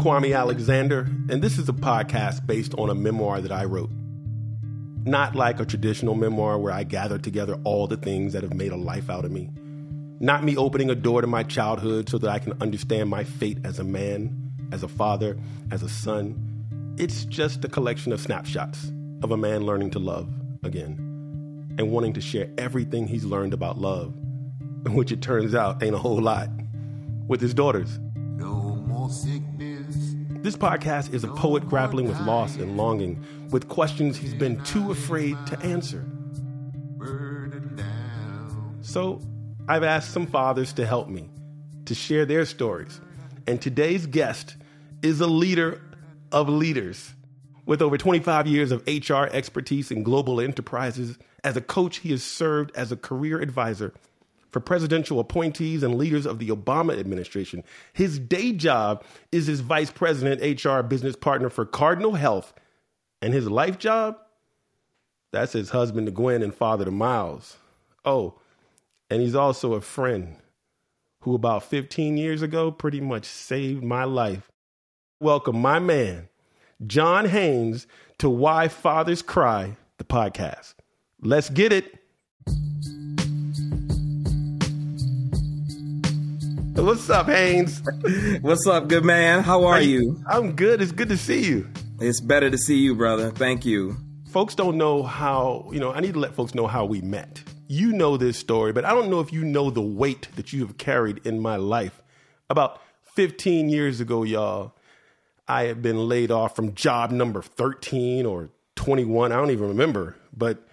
Kwame Alexander, and this is a podcast based on a memoir that I wrote. Not like a traditional memoir where I gather together all the things that have made a life out of me. Not me opening a door to my childhood so that I can understand my fate as a man, as a father, as a son. It's just a collection of snapshots of a man learning to love again and wanting to share everything he's learned about love, which it turns out ain't a whole lot, with his daughters. This podcast is a poet grappling with loss and longing, with questions he's been too afraid to answer. So, I've asked some fathers to help me, to share their stories. And today's guest is a leader of leaders. With over 25 years of HR expertise in global enterprises, as a coach, he has served as a career advisor for presidential appointees and leaders of the Obama administration. His day job is as vice president HR business partner for Cardinal Health. And his life job? That's his husband to Gwen and father to Miles. Oh, and he's also a friend who about 15 years ago pretty much saved my life. Welcome my man, John Haynes, to Why Fathers Cry, the podcast. Let's get it. What's up, Haynes? What's up, good man? How are you? I'm good. It's good to see you. It's better to see you, brother. Thank you. Folks don't know how, you know, I need to let folks know how we met. You know this story, but I don't know if you know the weight that you have carried in my life. About 15 years ago, y'all, I had been laid off from job number 13 or 21. I don't even remember. But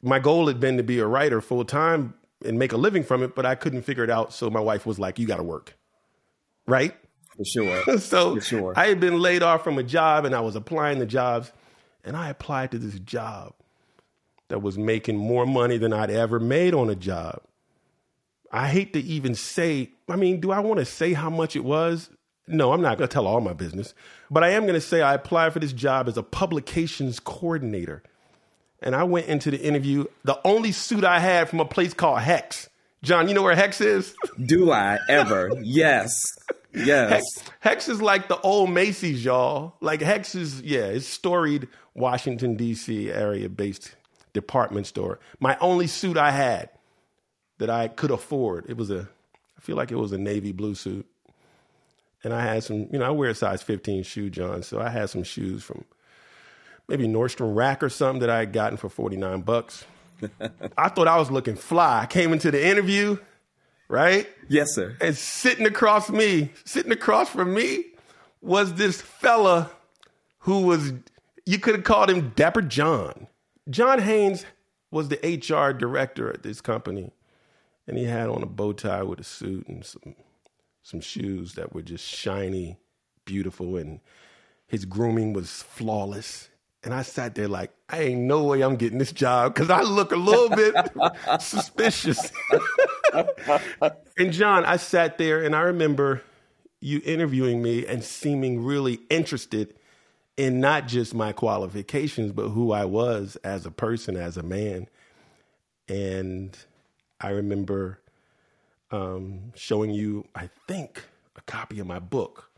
my goal had been to be a writer full time, and make a living from it, but I couldn't figure it out. So my wife was like, "You got to work." Right? For sure. so For sure. I had been laid off from a job and I was applying the jobs and I applied to this job that was making more money than I'd ever made on a job. I hate to even say, I mean, do I want to say how much it was? No, I'm not going to tell all my business, but I am going to say I applied for this job as a publications coordinator. And I went into the interview, the only suit I had from a place called Hecht's. John, you know where Hecht's is? Do I ever? yes. Yes. Hecht's, Hecht's is like the old Macy's, y'all. Like Hecht's is, yeah, it's storied Washington, D.C. area based department store. My only suit I had that I could afford, it was a, I feel like it was a navy blue suit. And I had some, you know, I wear a size 15 shoe, John. So I had some shoes from maybe Nordstrom Rack or something that I had gotten for 49 bucks. I thought I was looking fly. I came into the interview, right? Yes, sir. And sitting across me, sitting across from me was this fella who was, you could have called him Dapper John. John Haynes was the HR director at this company. And he had on a bow tie with a suit and some some shoes that were just shiny, beautiful, and his grooming was flawless. And I sat there like, I ain't no way I'm getting this job because I look a little bit suspicious. and John, I sat there and I remember you interviewing me and seeming really interested in not just my qualifications, but who I was as a person, as a man. And I remember um, showing you, I think, a copy of my book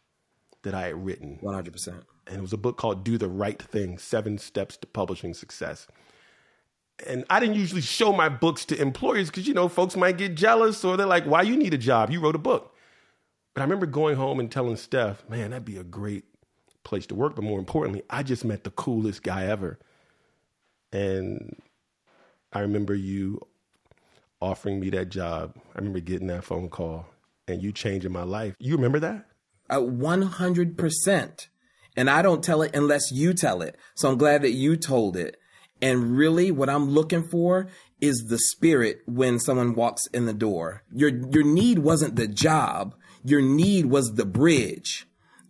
that I had written. 100%. And it was a book called Do the Right Thing Seven Steps to Publishing Success. And I didn't usually show my books to employers because, you know, folks might get jealous or they're like, why you need a job? You wrote a book. But I remember going home and telling Steph, man, that'd be a great place to work. But more importantly, I just met the coolest guy ever. And I remember you offering me that job. I remember getting that phone call and you changing my life. You remember that? Uh, 100%. And I don't tell it unless you tell it. So I'm glad that you told it. And really, what I'm looking for is the spirit when someone walks in the door. Your, your need wasn't the job. Your need was the bridge.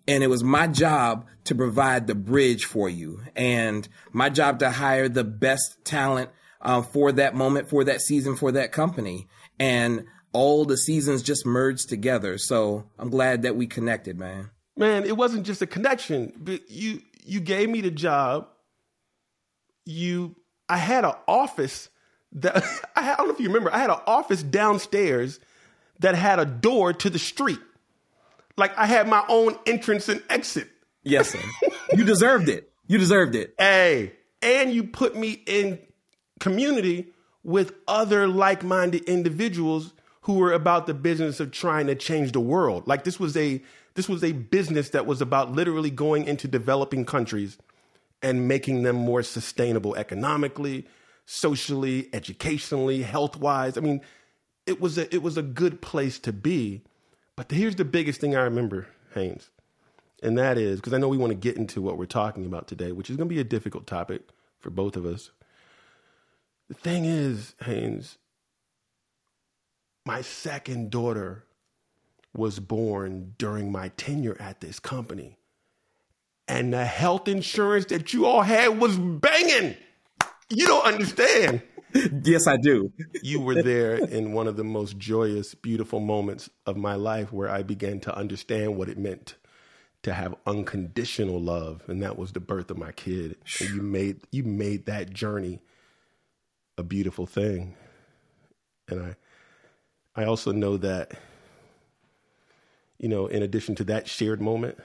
And it was my job to provide the bridge for you and my job to hire the best talent uh, for that moment, for that season, for that company. And all the seasons just merged together. So I'm glad that we connected, man. Man, it wasn't just a connection. But you you gave me the job. You I had an office that I don't know if you remember. I had an office downstairs that had a door to the street. Like I had my own entrance and exit. Yes, sir. you deserved it. You deserved it. Hey, and you put me in community with other like-minded individuals who were about the business of trying to change the world. Like this was a this was a business that was about literally going into developing countries and making them more sustainable economically, socially, educationally, health-wise. I mean, it was a it was a good place to be. But here's the biggest thing I remember, Haynes. And that is because I know we want to get into what we're talking about today, which is going to be a difficult topic for both of us. The thing is, Haynes, my second daughter was born during my tenure at this company. And the health insurance that you all had was banging. You don't understand. yes, I do. you were there in one of the most joyous, beautiful moments of my life where I began to understand what it meant to have unconditional love, and that was the birth of my kid. And you made you made that journey a beautiful thing. And I I also know that, you know, in addition to that shared moment,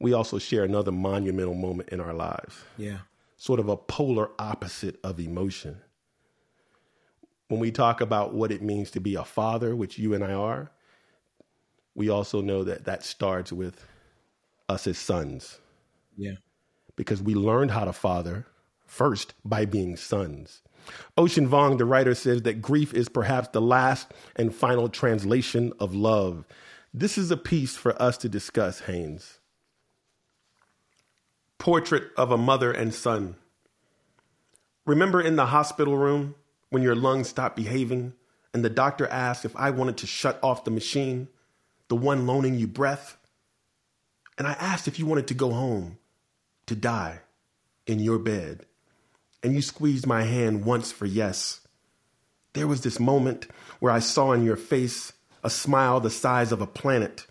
we also share another monumental moment in our lives. Yeah. Sort of a polar opposite of emotion. When we talk about what it means to be a father, which you and I are, we also know that that starts with us as sons. Yeah. Because we learned how to father first by being sons. Ocean Vuong, the writer, says that grief is perhaps the last and final translation of love. This is a piece for us to discuss, Haynes. Portrait of a mother and son. Remember in the hospital room when your lungs stopped behaving and the doctor asked if I wanted to shut off the machine, the one loaning you breath? And I asked if you wanted to go home, to die in your bed and you squeezed my hand once for yes. There was this moment where I saw in your face a smile the size of a planet.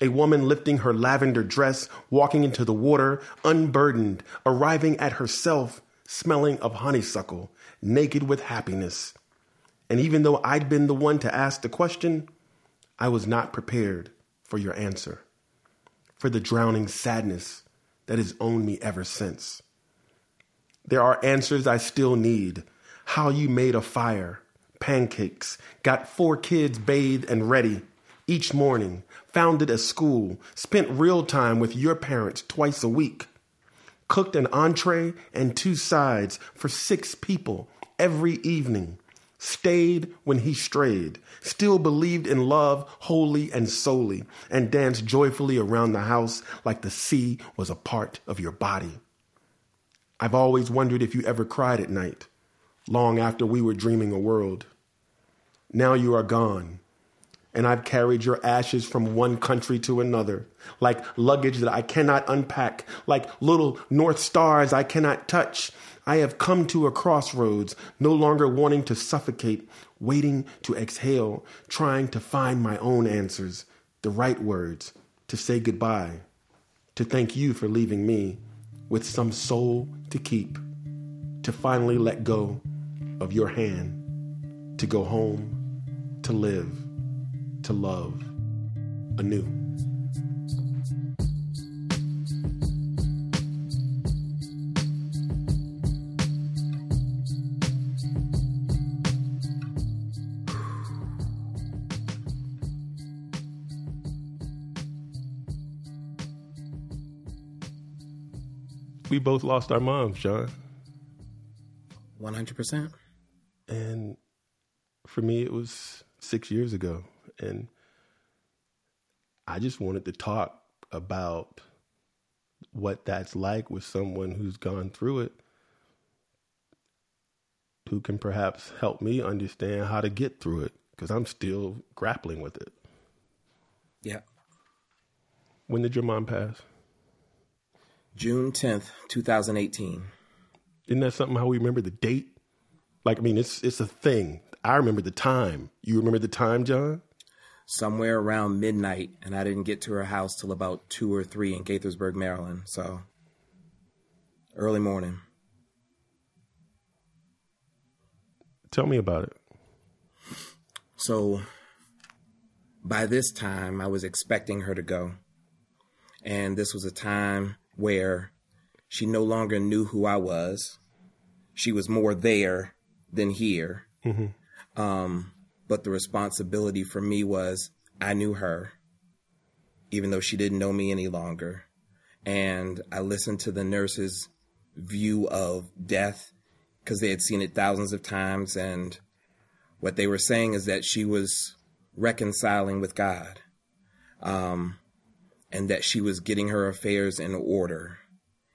A woman lifting her lavender dress, walking into the water, unburdened, arriving at herself, smelling of honeysuckle, naked with happiness. And even though I'd been the one to ask the question, I was not prepared for your answer, for the drowning sadness that has owned me ever since. There are answers I still need. How you made a fire, pancakes, got four kids bathed and ready each morning, founded a school, spent real time with your parents twice a week, cooked an entree and two sides for six people every evening, stayed when he strayed, still believed in love wholly and solely, and danced joyfully around the house like the sea was a part of your body. I've always wondered if you ever cried at night, long after we were dreaming a world. Now you are gone, and I've carried your ashes from one country to another, like luggage that I cannot unpack, like little North Stars I cannot touch. I have come to a crossroads, no longer wanting to suffocate, waiting to exhale, trying to find my own answers, the right words, to say goodbye, to thank you for leaving me with some soul to keep, to finally let go of your hand, to go home, to live, to love anew. We both lost our moms, John. 100%. And for me, it was six years ago. And I just wanted to talk about what that's like with someone who's gone through it, who can perhaps help me understand how to get through it, because I'm still grappling with it. Yeah. When did your mom pass? June 10th, 2018. Isn't that something how we remember the date? Like, I mean, it's it's a thing. I remember the time. You remember the time, John? Somewhere around midnight, and I didn't get to her house till about two or three in Gaithersburg, Maryland. So early morning. Tell me about it. So by this time, I was expecting her to go. And this was a time where she no longer knew who I was. She was more there than here. Mm-hmm. Um, but the responsibility for me was I knew her, even though she didn't know me any longer. And I listened to the nurse's view of death because they had seen it thousands of times. And what they were saying is that she was reconciling with God um, and that she was getting her affairs in order.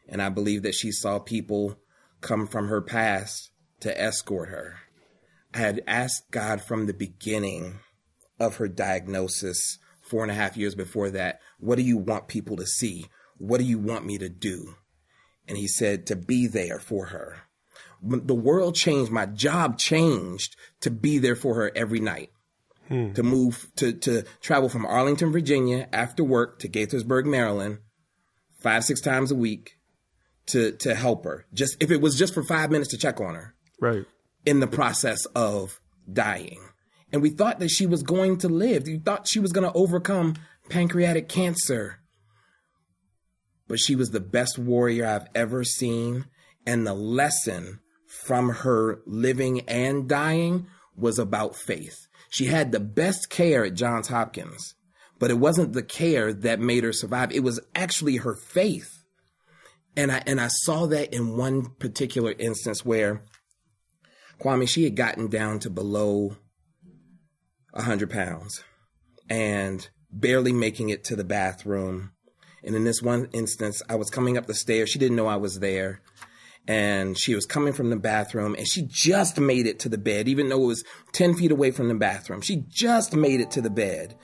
And I believe that she saw people come from her past to escort her. I had asked God from the beginning of her diagnosis, four and a half years before that, what do you want people to see? What do you want me to do? And he said to be there for her. The world changed, my job changed to be there for her every night. Hmm. To move to, to travel from Arlington, Virginia after work to Gaithersburg, Maryland, five, six times a week to to help her. Just if it was just for five minutes to check on her. Right. In the process of dying. And we thought that she was going to live. We thought she was going to overcome pancreatic cancer. But she was the best warrior I've ever seen. And the lesson from her living and dying was about faith. She had the best care at Johns Hopkins, but it wasn't the care that made her survive. It was actually her faith. And I, and I saw that in one particular instance where Kwame, she had gotten down to below 100 pounds and barely making it to the bathroom. And in this one instance, I was coming up the stairs. She didn't know I was there and she was coming from the bathroom and she just made it to the bed, even though it was 10 feet away from the bathroom. She just made it to the bed.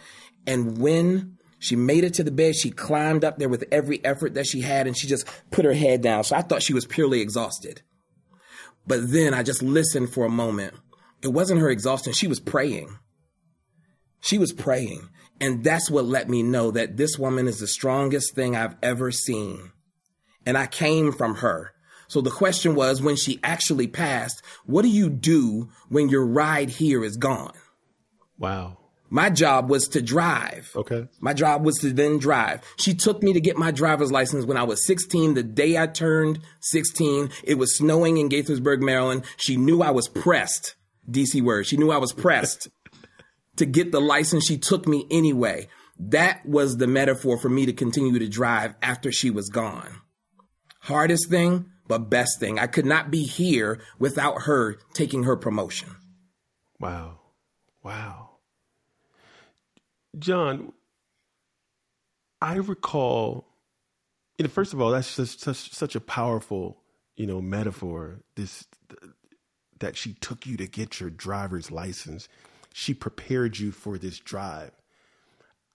And when she made it to the bed, she climbed up there with every effort that she had and she just put her head down. So I thought she was purely exhausted. But then I just listened for a moment. It wasn't her exhaustion. She was praying. She was praying. And that's what let me know that this woman is the strongest thing I've ever seen. And I came from her. So the question was when she actually passed, what do you do when your ride here is gone? Wow. My job was to drive. Okay. My job was to then drive. She took me to get my driver's license when I was 16. The day I turned 16, it was snowing in Gaithersburg, Maryland. She knew I was pressed. DC word. She knew I was pressed to get the license. She took me anyway. That was the metaphor for me to continue to drive after she was gone. Hardest thing but best thing. I could not be here without her taking her promotion. Wow. Wow. John, I recall, you know, first of all, that's just such, such a powerful, you know, metaphor. This that she took you to get your driver's license. She prepared you for this drive.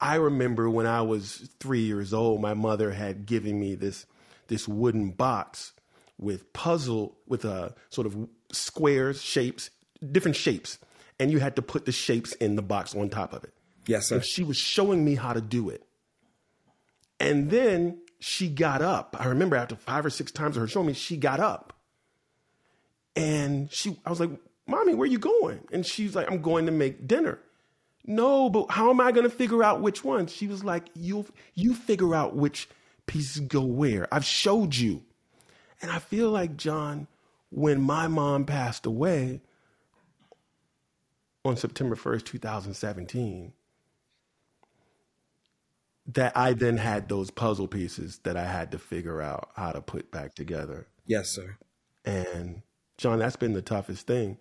I remember when I was three years old, my mother had given me this this wooden box with puzzle with a uh, sort of squares, shapes, different shapes, and you had to put the shapes in the box on top of it. Yes, sir. And she was showing me how to do it. And then she got up. I remember after five or six times of her showing me, she got up. And she I was like, Mommy, where you going? And she's like, I'm going to make dinner. No, but how am I going to figure out which one? She was like, you you figure out which pieces go where. I've showed you. And I feel like, John, when my mom passed away on September 1st, 2017, that I then had those puzzle pieces that I had to figure out how to put back together. Yes, sir. And John, that's been the toughest thing.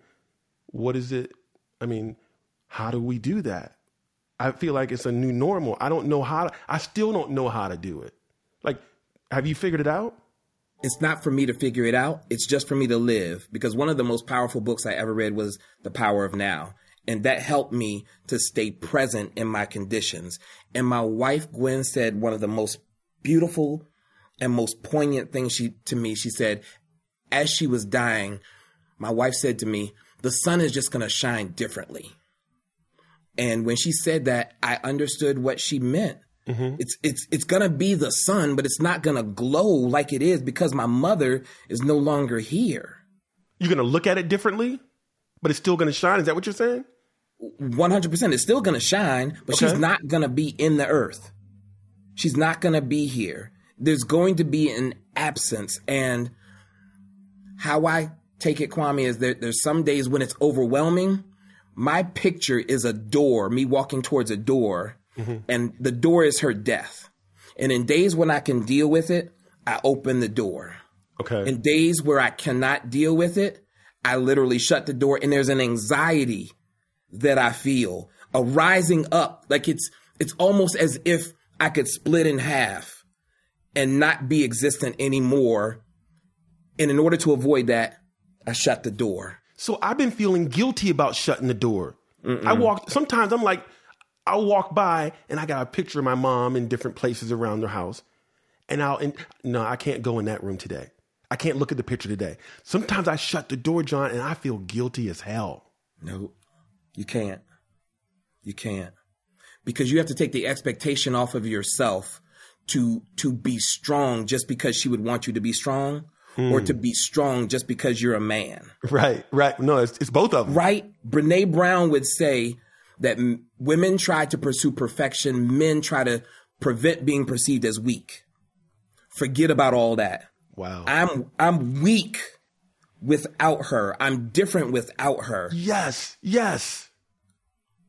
What is it? I mean, how do we do that? I feel like it's a new normal. I don't know how to, I still don't know how to do it. Like, have you figured it out? It's not for me to figure it out. It's just for me to live because one of the most powerful books I ever read was The Power of Now. And that helped me to stay present in my conditions. And my wife, Gwen, said one of the most beautiful and most poignant things she, to me. She said, as she was dying, my wife said to me, the sun is just going to shine differently. And when she said that, I understood what she meant. Mm-hmm. It's it's it's gonna be the sun, but it's not gonna glow like it is because my mother is no longer here. You're gonna look at it differently, but it's still gonna shine. Is that what you're saying? 100%. It's still going to shine, but she's not going to be in the earth. She's not going to be here. There's going to be an absence. And how I take it, Kwame, is that there's some days when it's overwhelming. My picture is a door, me walking towards a door, Mm-hmm. and the door is her death. And in days when I can deal with it, I open the door. Okay. In days where I cannot deal with it, I literally shut the door and there's an anxiety that I feel, a rising up. Like it's it's almost as if I could split in half and not be existent anymore. And in order to avoid that, I shut the door. So I've been feeling guilty about shutting the door. I walk, sometimes I'm like, I'll walk by and I got a picture of my mom in different places around her house. And I'll, and, no, I can't go in that room today. I can't look at the picture today. Sometimes I shut the door, John, and I feel guilty as hell. No, you can't. You can't. Because you have to take the expectation off of yourself to to be strong just because she would want you to be strong or to hmm. be strong just because you're a man. Right, right. No, it's, it's both of them. Right? Brene Brown would say that m- women try to pursue perfection, men try to prevent being perceived as weak. Forget about all that. Wow. I'm I'm weak without her. I'm different without her. yes, yes.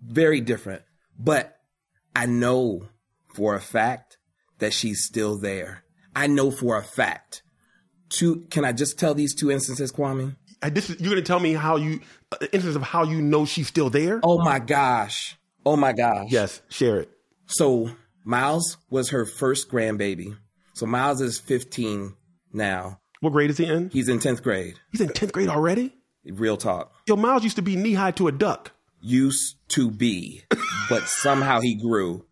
very different. But I know for a fact that she's still there. I know for a fact. Two, can I just tell these two instances, Kwame? This is, you're going to tell me how you, uh, instance of how you know she's still there? Oh my gosh. Oh my gosh. Yes, share it. So Miles was her first grandbaby. So Miles is 15 now. What grade is he in? He's in 10th grade. He's in 10th grade already? Real talk. Yo, Miles used to be knee high to a duck. Used to be, but somehow he grew.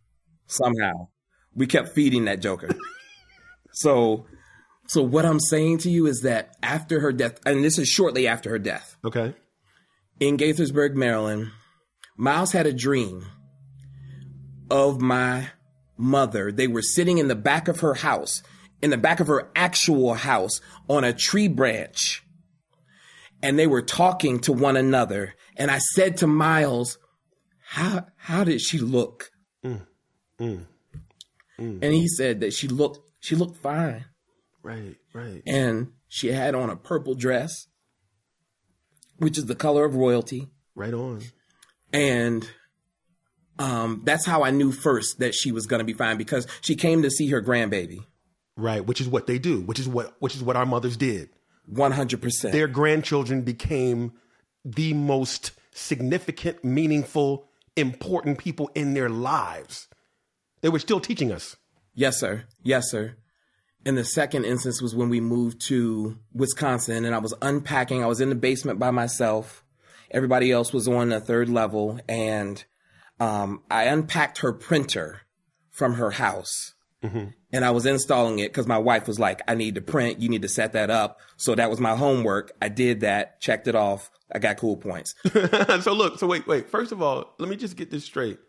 Somehow. We kept feeding that joker. so so what I'm saying to you is that after her death, and this is shortly after her death, Okay. in Gaithersburg, Maryland, Miles had a dream of my mother. They were sitting in the back of her house, in the back of her actual house, on a tree branch. And they were talking to one another. And I said to Miles, How how did she look? Mm, mm, mm. And he said that she looked she looked fine. Right, right. And she had on a purple dress, which is the color of royalty. Right on. and um, that's how I knew first that she was going to be fine because she came to see her grandbaby. Right, which is what they do, which is what which is what our mothers did. One hundred percent. Their grandchildren became the most significant, meaningful, important people in their lives. They were still teaching us. Yes, sir. Yes, sir. And the second instance was when we moved to Wisconsin, and I was unpacking. I was in the basement by myself. Everybody else was on the third level, and um, I unpacked her printer from her house. And I was installing it because my wife was like, I need to print. You need to set that up. So that was my homework. I did that, checked it off. I got cool points. so look, so wait, wait. First of all, let me just get this straight.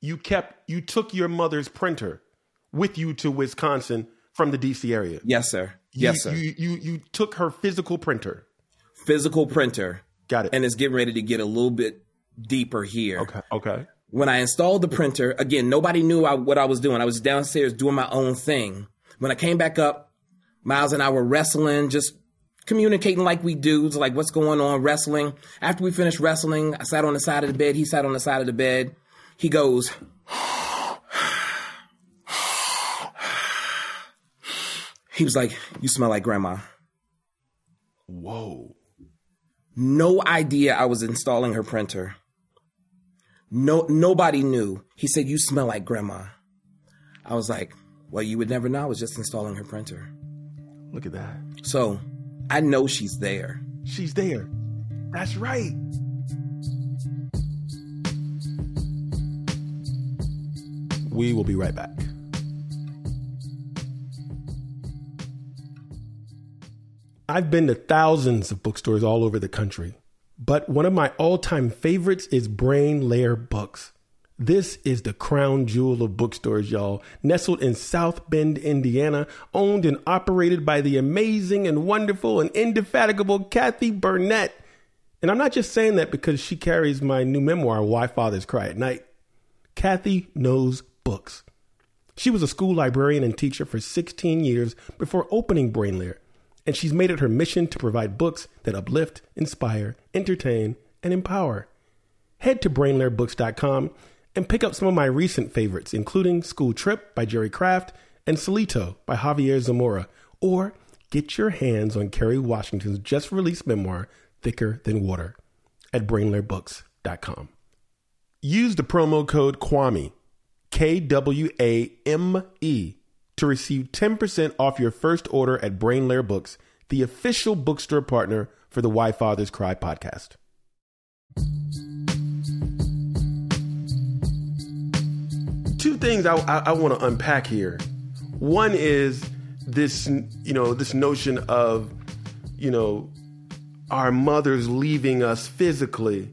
You kept you took your mother's printer with you to Wisconsin from the DC area. yes, sir. Yes, you, sir. You, you you took her physical printer. Physical printer. Got it. And it's getting ready to get a little bit deeper here. okay. Okay. When I installed the printer, again, nobody knew I, what I was doing. I was downstairs doing my own thing. When I came back up, Miles and I were wrestling, just communicating like we do. It's like, what's going on? Wrestling. After we finished wrestling, I sat on the side of the bed. He sat on the side of the bed. He goes, he was like, you smell like grandma. Whoa. No idea I was installing her printer. No, nobody knew. He said, "You smell like grandma." I was like, "Well, you would never know. I was just installing her printer." Look at that. So, I know she's there. She's there. That's right. We will be right back. I've been to thousands of bookstores all over the country, but one of my all time favorites is Brain Lair Books. This is the crown jewel of bookstores, y'all. Nestled in South Bend, Indiana, owned and operated by the amazing and wonderful and indefatigable Kathy Burnette. And I'm not just saying that because she carries my new memoir, Why Fathers Cry at Night. Kathy knows books. She was a school librarian and teacher for 16 years before opening Brain Brainlair, and she's made it her mission to provide books that uplift, inspire, entertain, and empower. Head to brainlairbooks.com and pick up some of my recent favorites, including School Trip by Jerry Craft and Solito by Javier Zamora, or get your hands on Kerry Washington's just released memoir, Thicker Than Water, at brainlairbooks.com. Use the promo code KWAME, K W A M E, to receive 10% off your first order at Brainlair Books, the official bookstore partner for the Why Fathers Cry podcast. Two things I, I, I want to unpack here. One is this, you know, this notion of, you know, our mothers leaving us physically,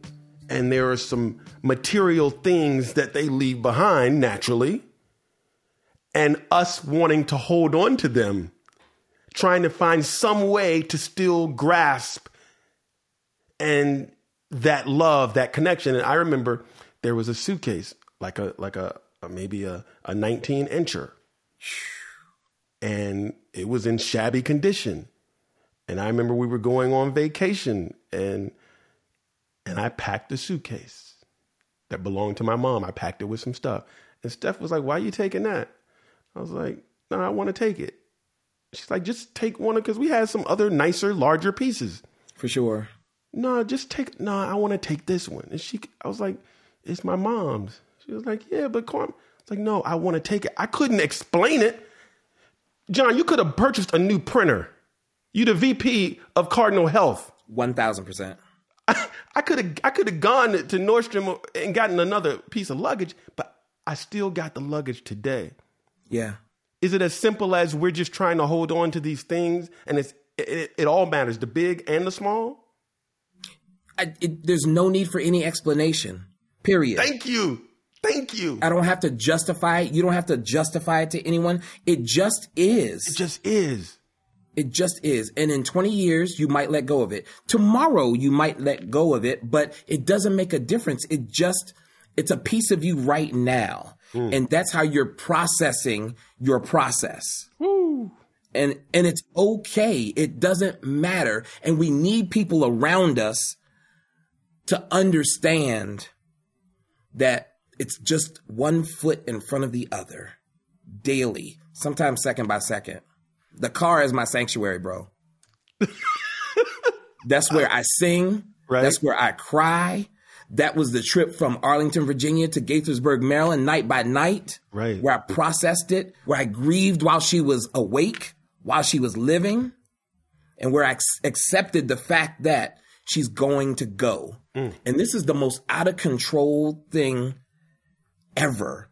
and there are some material things that they leave behind naturally, and us wanting to hold on to them, trying to find some way to still grasp and that love, that connection. And I remember there was a suitcase, like a like a, a maybe a, a 19 incher. And it was in shabby condition. And I remember we were going on vacation and and I packed a suitcase that belonged to my mom. I packed it with some stuff. And Steph was like, Why are you taking that? I was like, No, I want to take it. She's like, Just take one because we had some other nicer, larger pieces. For sure. No, just take no, I want to take this one. And she I was like, It's my mom's. She was like, Yeah, but Carm it's like, no, I want to take it. I couldn't explain it. John, you could have purchased a new printer. You the VP of Cardinal Health. One thousand percent. I could have I could have gone to Nordstrom and gotten another piece of luggage, but I still got the luggage today. Yeah. Is it as simple as we're just trying to hold on to these things and it's it, it all matters, the big and the small? I, it, there's no need for any explanation. Period. Thank you. Thank you. I don't have to justify it. You don't have to justify it to anyone. It just is. It just is. It just is. And in 20 years, you might let go of it. Tomorrow, you might let go of it, but it doesn't make a difference. It just, it's a piece of you right now. Mm. And that's how you're processing your process. Woo. And, and it's okay. It doesn't matter. And we need people around us to understand that it's just one foot in front of the other daily, sometimes second by second. The car is my sanctuary, bro. That's where I sing. Right. That's where I cry. That was the trip from Arlington, Virginia to Gaithersburg, Maryland, night by night. Right. Where I processed it, where I grieved while she was awake, while she was living, and where I ex- accepted the fact that she's going to go. Mm. And this is the most out of control thing ever.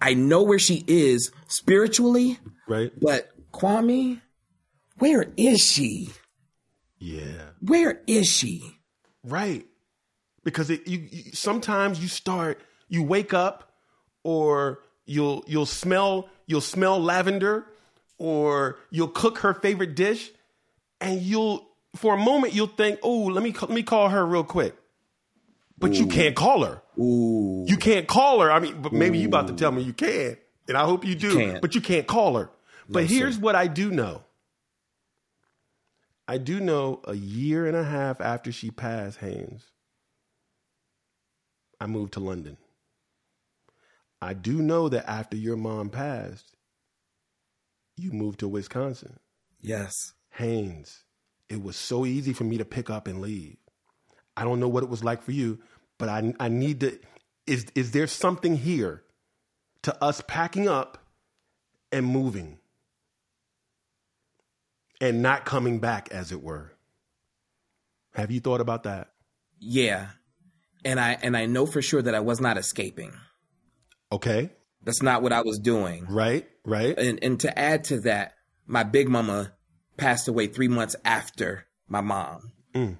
I know where she is spiritually, Right. but Kwame, where is she? Yeah. Where is she? Right. Because it, you, you sometimes you start you wake up or you'll you'll smell you'll smell lavender or you'll cook her favorite dish and you'll for a moment you'll think, "Oh, let me let me call her real quick." But you can't call her. Ooh. You can't call her. I mean, but maybe you about to tell me you can, and I hope you do. Can't. But you can't call her. But No, here's sir. what I do know. I do know a year and a half after she passed Haynes, I moved to London. I do know that after your mom passed, you moved to Wisconsin. Yes. Haynes, it was so easy for me to pick up and leave. I don't know what it was like for you, but I, I need to. Is, is there something here to us packing up and moving and not coming back, as it were? Have you thought about that? Yeah. And I and I know for sure that I was not escaping. Okay, That's not what I was doing. right, right. And and to add to that, my big mama passed away 3 months after my mom. Mm.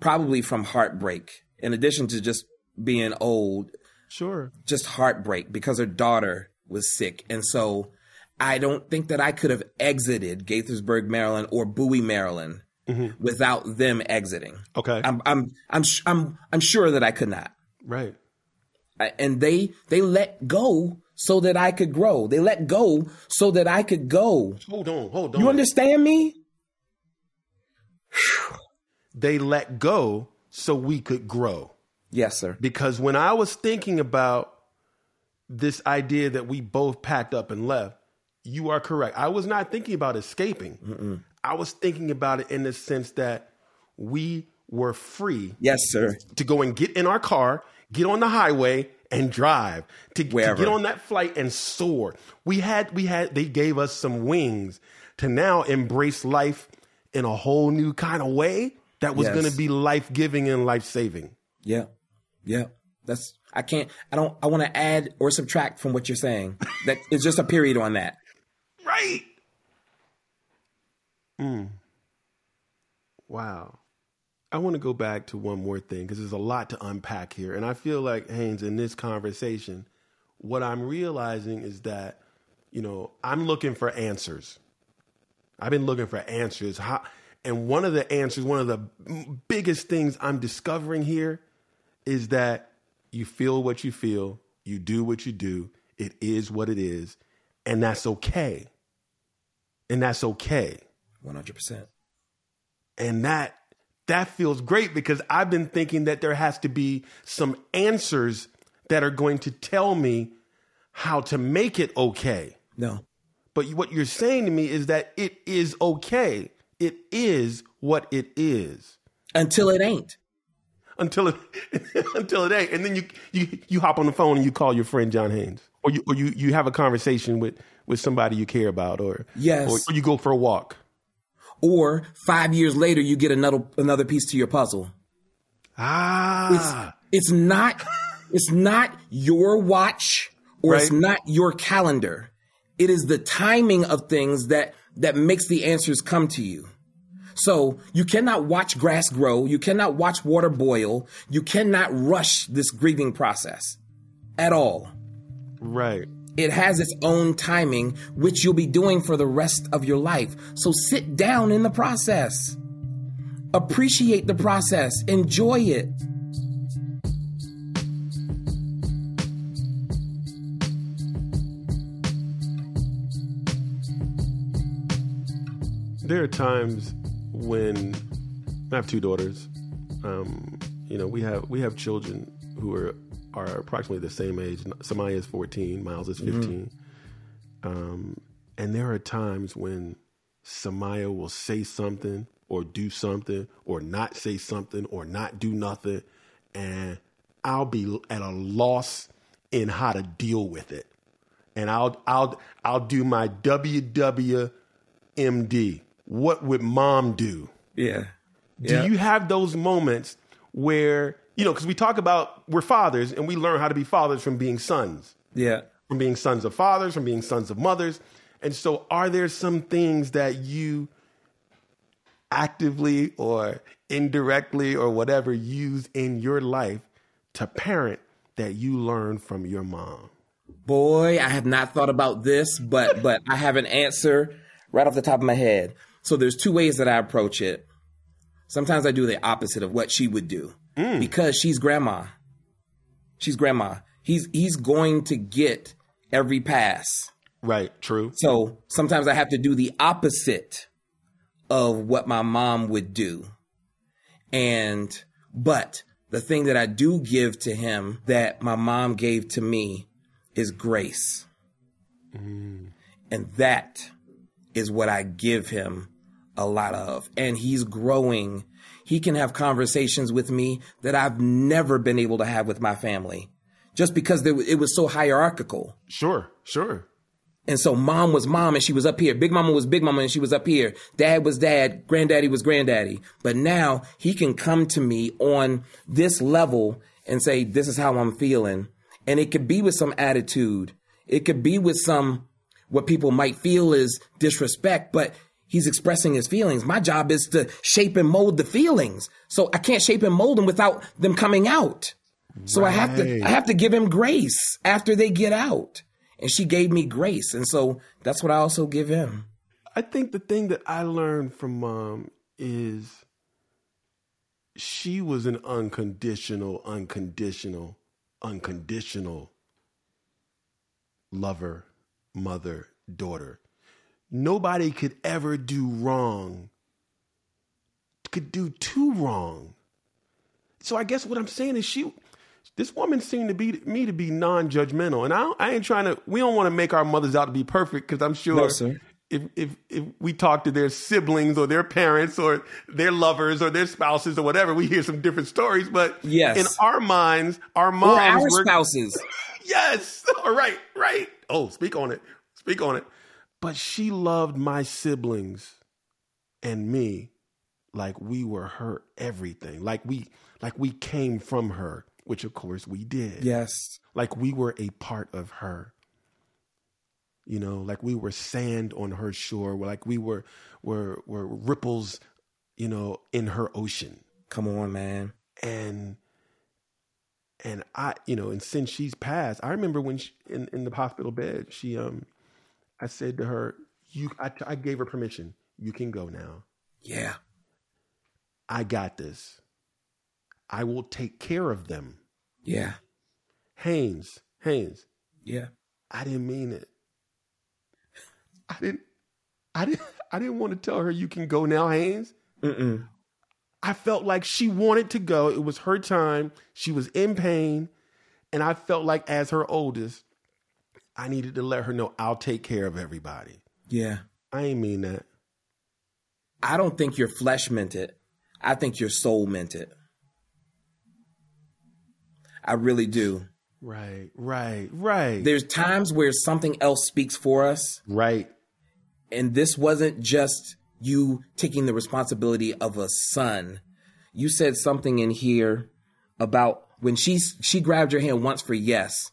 Probably from heartbreak. In addition to just being old, Sure. just heartbreak because her daughter was sick. And so I don't think that I could have exited Gaithersburg, Maryland or Bowie, Maryland Mm-hmm. without them exiting. Okay. I'm I'm I'm sh- I'm I'm sure that I could not. right. I- And they they let go so that I could grow. They let go so that I could go. Hold on. Hold on. You understand me? they let go so we could grow. Yes, sir. Because when I was thinking about this idea that we both packed up and left, you are correct. I was not thinking about escaping. I was thinking about it in the sense that we were free Yes, sir. to go and get in our car, get on the highway and drive to, to get on that flight and soar. We had we had they gave us some wings to now embrace life in a whole new kind of way that was Yes. going to be life-giving and life-saving. Yeah. Yeah. That's I can't I don't I want to add or subtract from what you're saying. That it's just a period on that. Right. Mm. Wow. I want to go back to one more thing because there's a lot to unpack here. And I feel like, Haynes, in this conversation, what I'm realizing is that, you know, I'm looking for answers. I've been looking for answers. How, and one of the answers, one of the biggest things I'm discovering here is that you feel what you feel, you do what you do, it is what it is, and that's okay. And that's okay. 100%. And that that feels great because I've been thinking that there has to be some answers that are going to tell me how to make it okay. No. But what you're saying to me is that it is okay. It is what it is Until it ain't. until it until it ain't, and then you you you hop on the phone and you call your friend John Haynes, or you or you you have a conversation with with somebody you care about, or Yes. or, or you go for a walk. Or 5 years later you get another another piece to your puzzle. Ah, It's not it's not your watch or it's not your calendar. It is the timing of things that that makes the answers come to you. So you cannot watch grass grow, you cannot watch water boil, you cannot rush this grieving process at all. right. It has its own timing, which you'll be doing for the rest of your life. So sit down in the process. Appreciate the process. Enjoy it. There are times when I have two daughters. Um, you know, we have we have children who are are approximately the same age. Samaya is fourteen, Miles is 15 Um, and there are times when Samaya will say something or do something or not say something or not do nothing, and I'll be at a loss in how to deal with it. And I'll I'll I'll do my WWMD. What would mom do? Yeah. Do you have those moments where, you know, because we talk about we're fathers and we learn how to be fathers from being sons, Yeah. from being sons of fathers, from being sons of mothers. And so, are there some things that you actively or indirectly or whatever use in your life to parent that you learn from your mom? Boy, I have not thought about this, but but I have an answer right off the top of my head. So there's two ways that I approach it. Sometimes I do the opposite of what she would do Mm. because she's grandma. She's grandma. He's he's going to get every pass. Right, true. So sometimes I have to do the opposite of what my mom would do. And, but the thing that I do give to him that my mom gave to me is grace. Mm. And that is what I give him a lot of. And he's growing. He can have conversations with me that I've never been able to have with my family just because it was so hierarchical. Sure, sure. And so mom was mom and she was up here. Big mama was big mama and she was up here. Dad was dad. Granddaddy was granddaddy. But now he can come to me on this level and say, this is how I'm feeling. And it could be with some attitude. It could be with some, what people might feel is disrespect, but he's expressing his feelings. My job is to shape and mold the feelings. So I can't shape and mold them without them coming out. So I have to, I have to give him grace after they get out. And she gave me grace. And so that's what I also give him. I think the thing that I learned from mom is she was an unconditional, unconditional, unconditional lover, mother, daughter. Nobody could ever do wrong, could do too wrong. So I guess what I'm saying is she, this woman seemed to be me to be non-judgmental, and I, I ain't trying to. We don't want to make our mothers out to be perfect because I'm sure No, if if if we talk to their siblings or their parents or their lovers or their spouses or whatever, we hear some different stories. But Yes. in our minds, our Or our were spouses. yes, all right, right. Oh, speak on it, speak on it. But she loved my siblings and me like we were her everything, like we like we came from her, which of course we did Yes. like we were a part of her you know like we were sand on her shore like we were were were ripples you know in her ocean Come on, man. and and i you know and since she's passed i remember when she in, in the hospital bed she um i said to her you I, I gave her permission you can go now Yeah. i got this i will take care of them Yeah. haynes haynes Yeah. I didn't mean it. I didn't. I didn't. I didn't want to tell her you can go now, Haynes. Mm-mm. I felt like she wanted to go. It was her time. She was in pain, and I felt like as her oldest, I needed to let her know I'll take care of everybody. Yeah. I ain't mean that. I don't think your flesh meant it. I think your soul meant it. I really do. Right. Right. Right. There's times where something else speaks for us, right. and this wasn't just you taking the responsibility of a son. You said something in here about when she she grabbed your hand once for yes.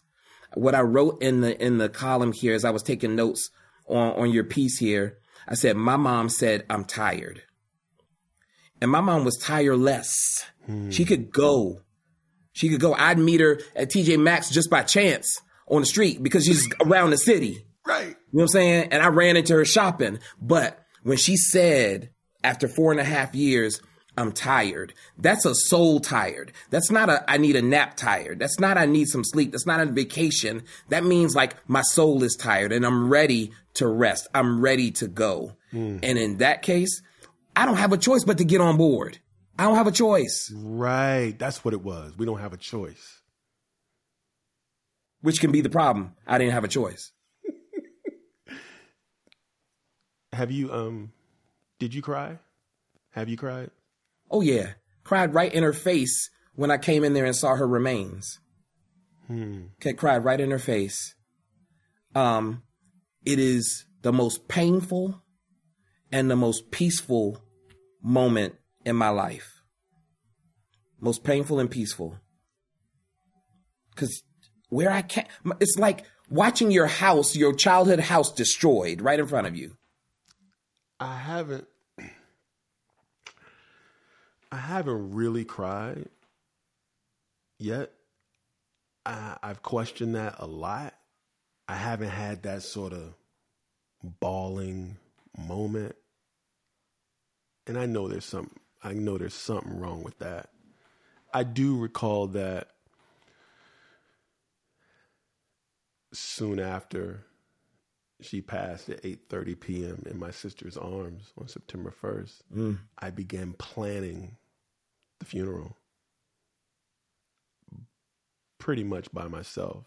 What I wrote in the in the column here as I was taking notes on on your piece here, I said my mom said I'm tired. And my mom was tireless. Hmm. She could go. She could go. I'd meet her at TJ Maxx just by chance on the street because she's around the city. Right. You know what I'm saying? And I ran into her shopping. But when she said, after four and a half years, I'm tired, that's a soul tired. That's not a, I need a nap tired. That's not, I need some sleep. That's not a vacation. That means like my soul is tired and I'm ready to rest. I'm ready to go. And in that case, I don't have a choice but to get on board. I don't have a choice, Right. That's what it was. We don't have a choice. which can be the problem. I didn't have a choice. Have you um? Did you cry? Have you cried? Oh yeah, cried right in her face when I came in there and saw her remains. Okay, cried right in her face. Um, it is the most painful and the most peaceful moment in my life. Most painful and peaceful. Cause where I can't, it's like watching your house, your childhood house destroyed right in front of you. I haven't. I haven't really cried yet. I, I've questioned that a lot. I haven't had that sort of bawling moment, and I know there's some. I know there's something wrong with that. I do recall that soon after she passed at 8:30 p.m. in my sister's arms on September 1st. Mm. I began planning the funeral pretty much by myself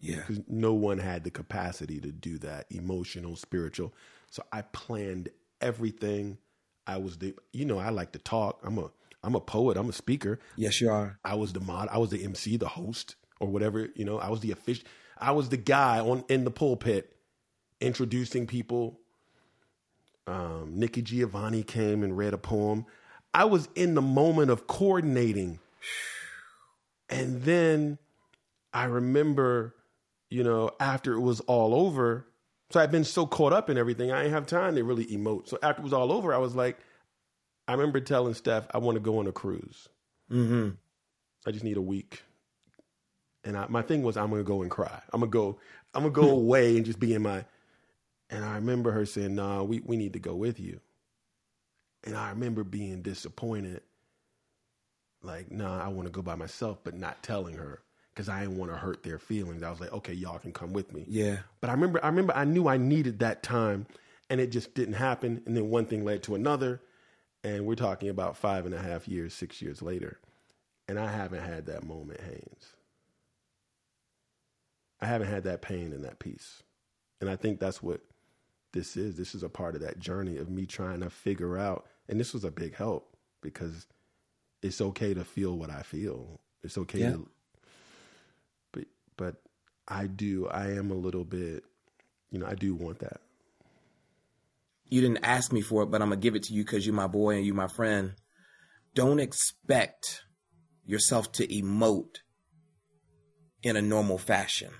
Yeah. because no one had the capacity to do that emotional, spiritual. So I planned everything. I was the you know, I like to talk. I'm a I'm a poet, I'm a speaker. Yes, you are. I was the mod, I was the MC, the host, or whatever, you know, I was the official I was the guy on in the pulpit introducing people. Um, Nikki Giovanni came and read a poem. I was in the moment of coordinating. And then I remember, you know, after it was all over, so I'd been so caught up in everything, I didn't have time to really emote. So after it was all over, I was like, I remember telling Steph, I want to go on a cruise. Mm-hmm. I just need a week. And I, my thing was, I'm gonna go and cry. I'm gonna go. I'm gonna go away and just be in my. And I remember her saying, "Nah, we we need to go with you." And I remember being disappointed. Like, nah, I want to go by myself, but not telling her because I didn't want to hurt their feelings. I was like, okay, y'all can come with me. Yeah. But I remember, I remember, I knew I needed that time, and it just didn't happen. And then one thing led to another, and we're talking about five and a half years, six years later, and I haven't had that moment, Haynes. I haven't had that pain and that peace, and I think that's what this is. This is a part of that journey of me trying to figure out, and this was a big help because it's okay to feel what I feel. It's okay Yeah. to but but I do I am a little bit you know, I do want that. You didn't ask me for it, but I'm gonna give it to you because you're my boy and you're my friend. Don't expect yourself to emote in a normal fashion.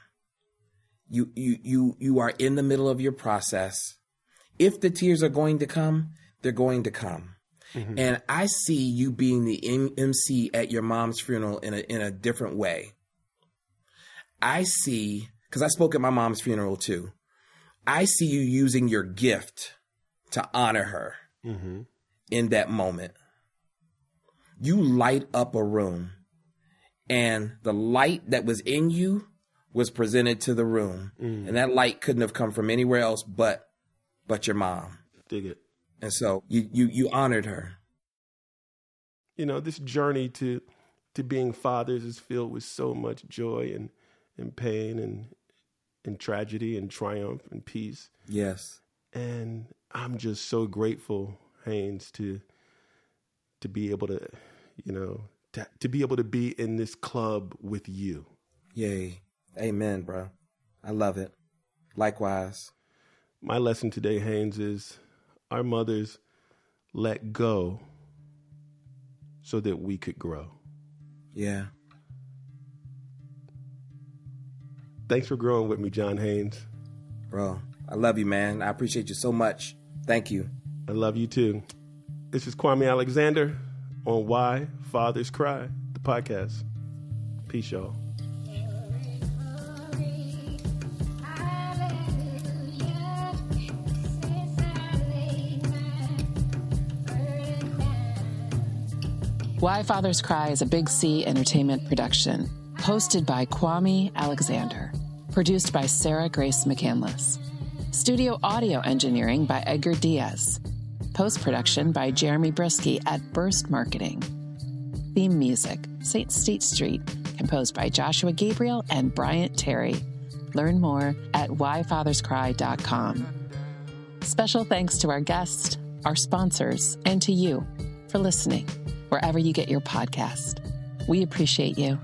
You you you you are in the middle of your process. If the tears are going to come, they're going to come. Mm-hmm. And I see you being the M- MC at your mom's funeral in a in a different way. I see because I spoke at my mom's funeral too. I see you using your gift to honor her mm-hmm. in that moment. You light up a room, and the light that was in you was presented to the room, mm. and that light couldn't have come from anywhere else but but your mom. Dig it. And so you you you honored her. You know, this journey to to being fathers is filled with so much joy and and pain and and tragedy and triumph and peace. Yes. And I'm just so grateful, Haynes, to to be able to, you know, to, to be able to be in this club with you. Yay. Amen, bro. I love it. Likewise. My lesson today, Haynes, is our mothers let go so that we could grow. Yeah. Thanks for growing with me, John Haynes. Bro, I love you, man. I appreciate you so much. Thank you. I love you too. This is Kwame Alexander on Why Fathers Cry, the podcast. Peace, y'all. Why Fathers Cry is a Big Sea Entertainment production, hosted by Kwame Alexander, produced by Sarah Grace McCandless, studio audio engineering by Edgar Diaz, post production by Jeremy Brieske at Burst Marketing, theme music St. State Street, composed by Joshua Gabriel and Bryant Terry. Learn more at whyfatherscry.com. Special thanks to our guests, our sponsors, and to you for listening wherever you get your podcast. We appreciate you.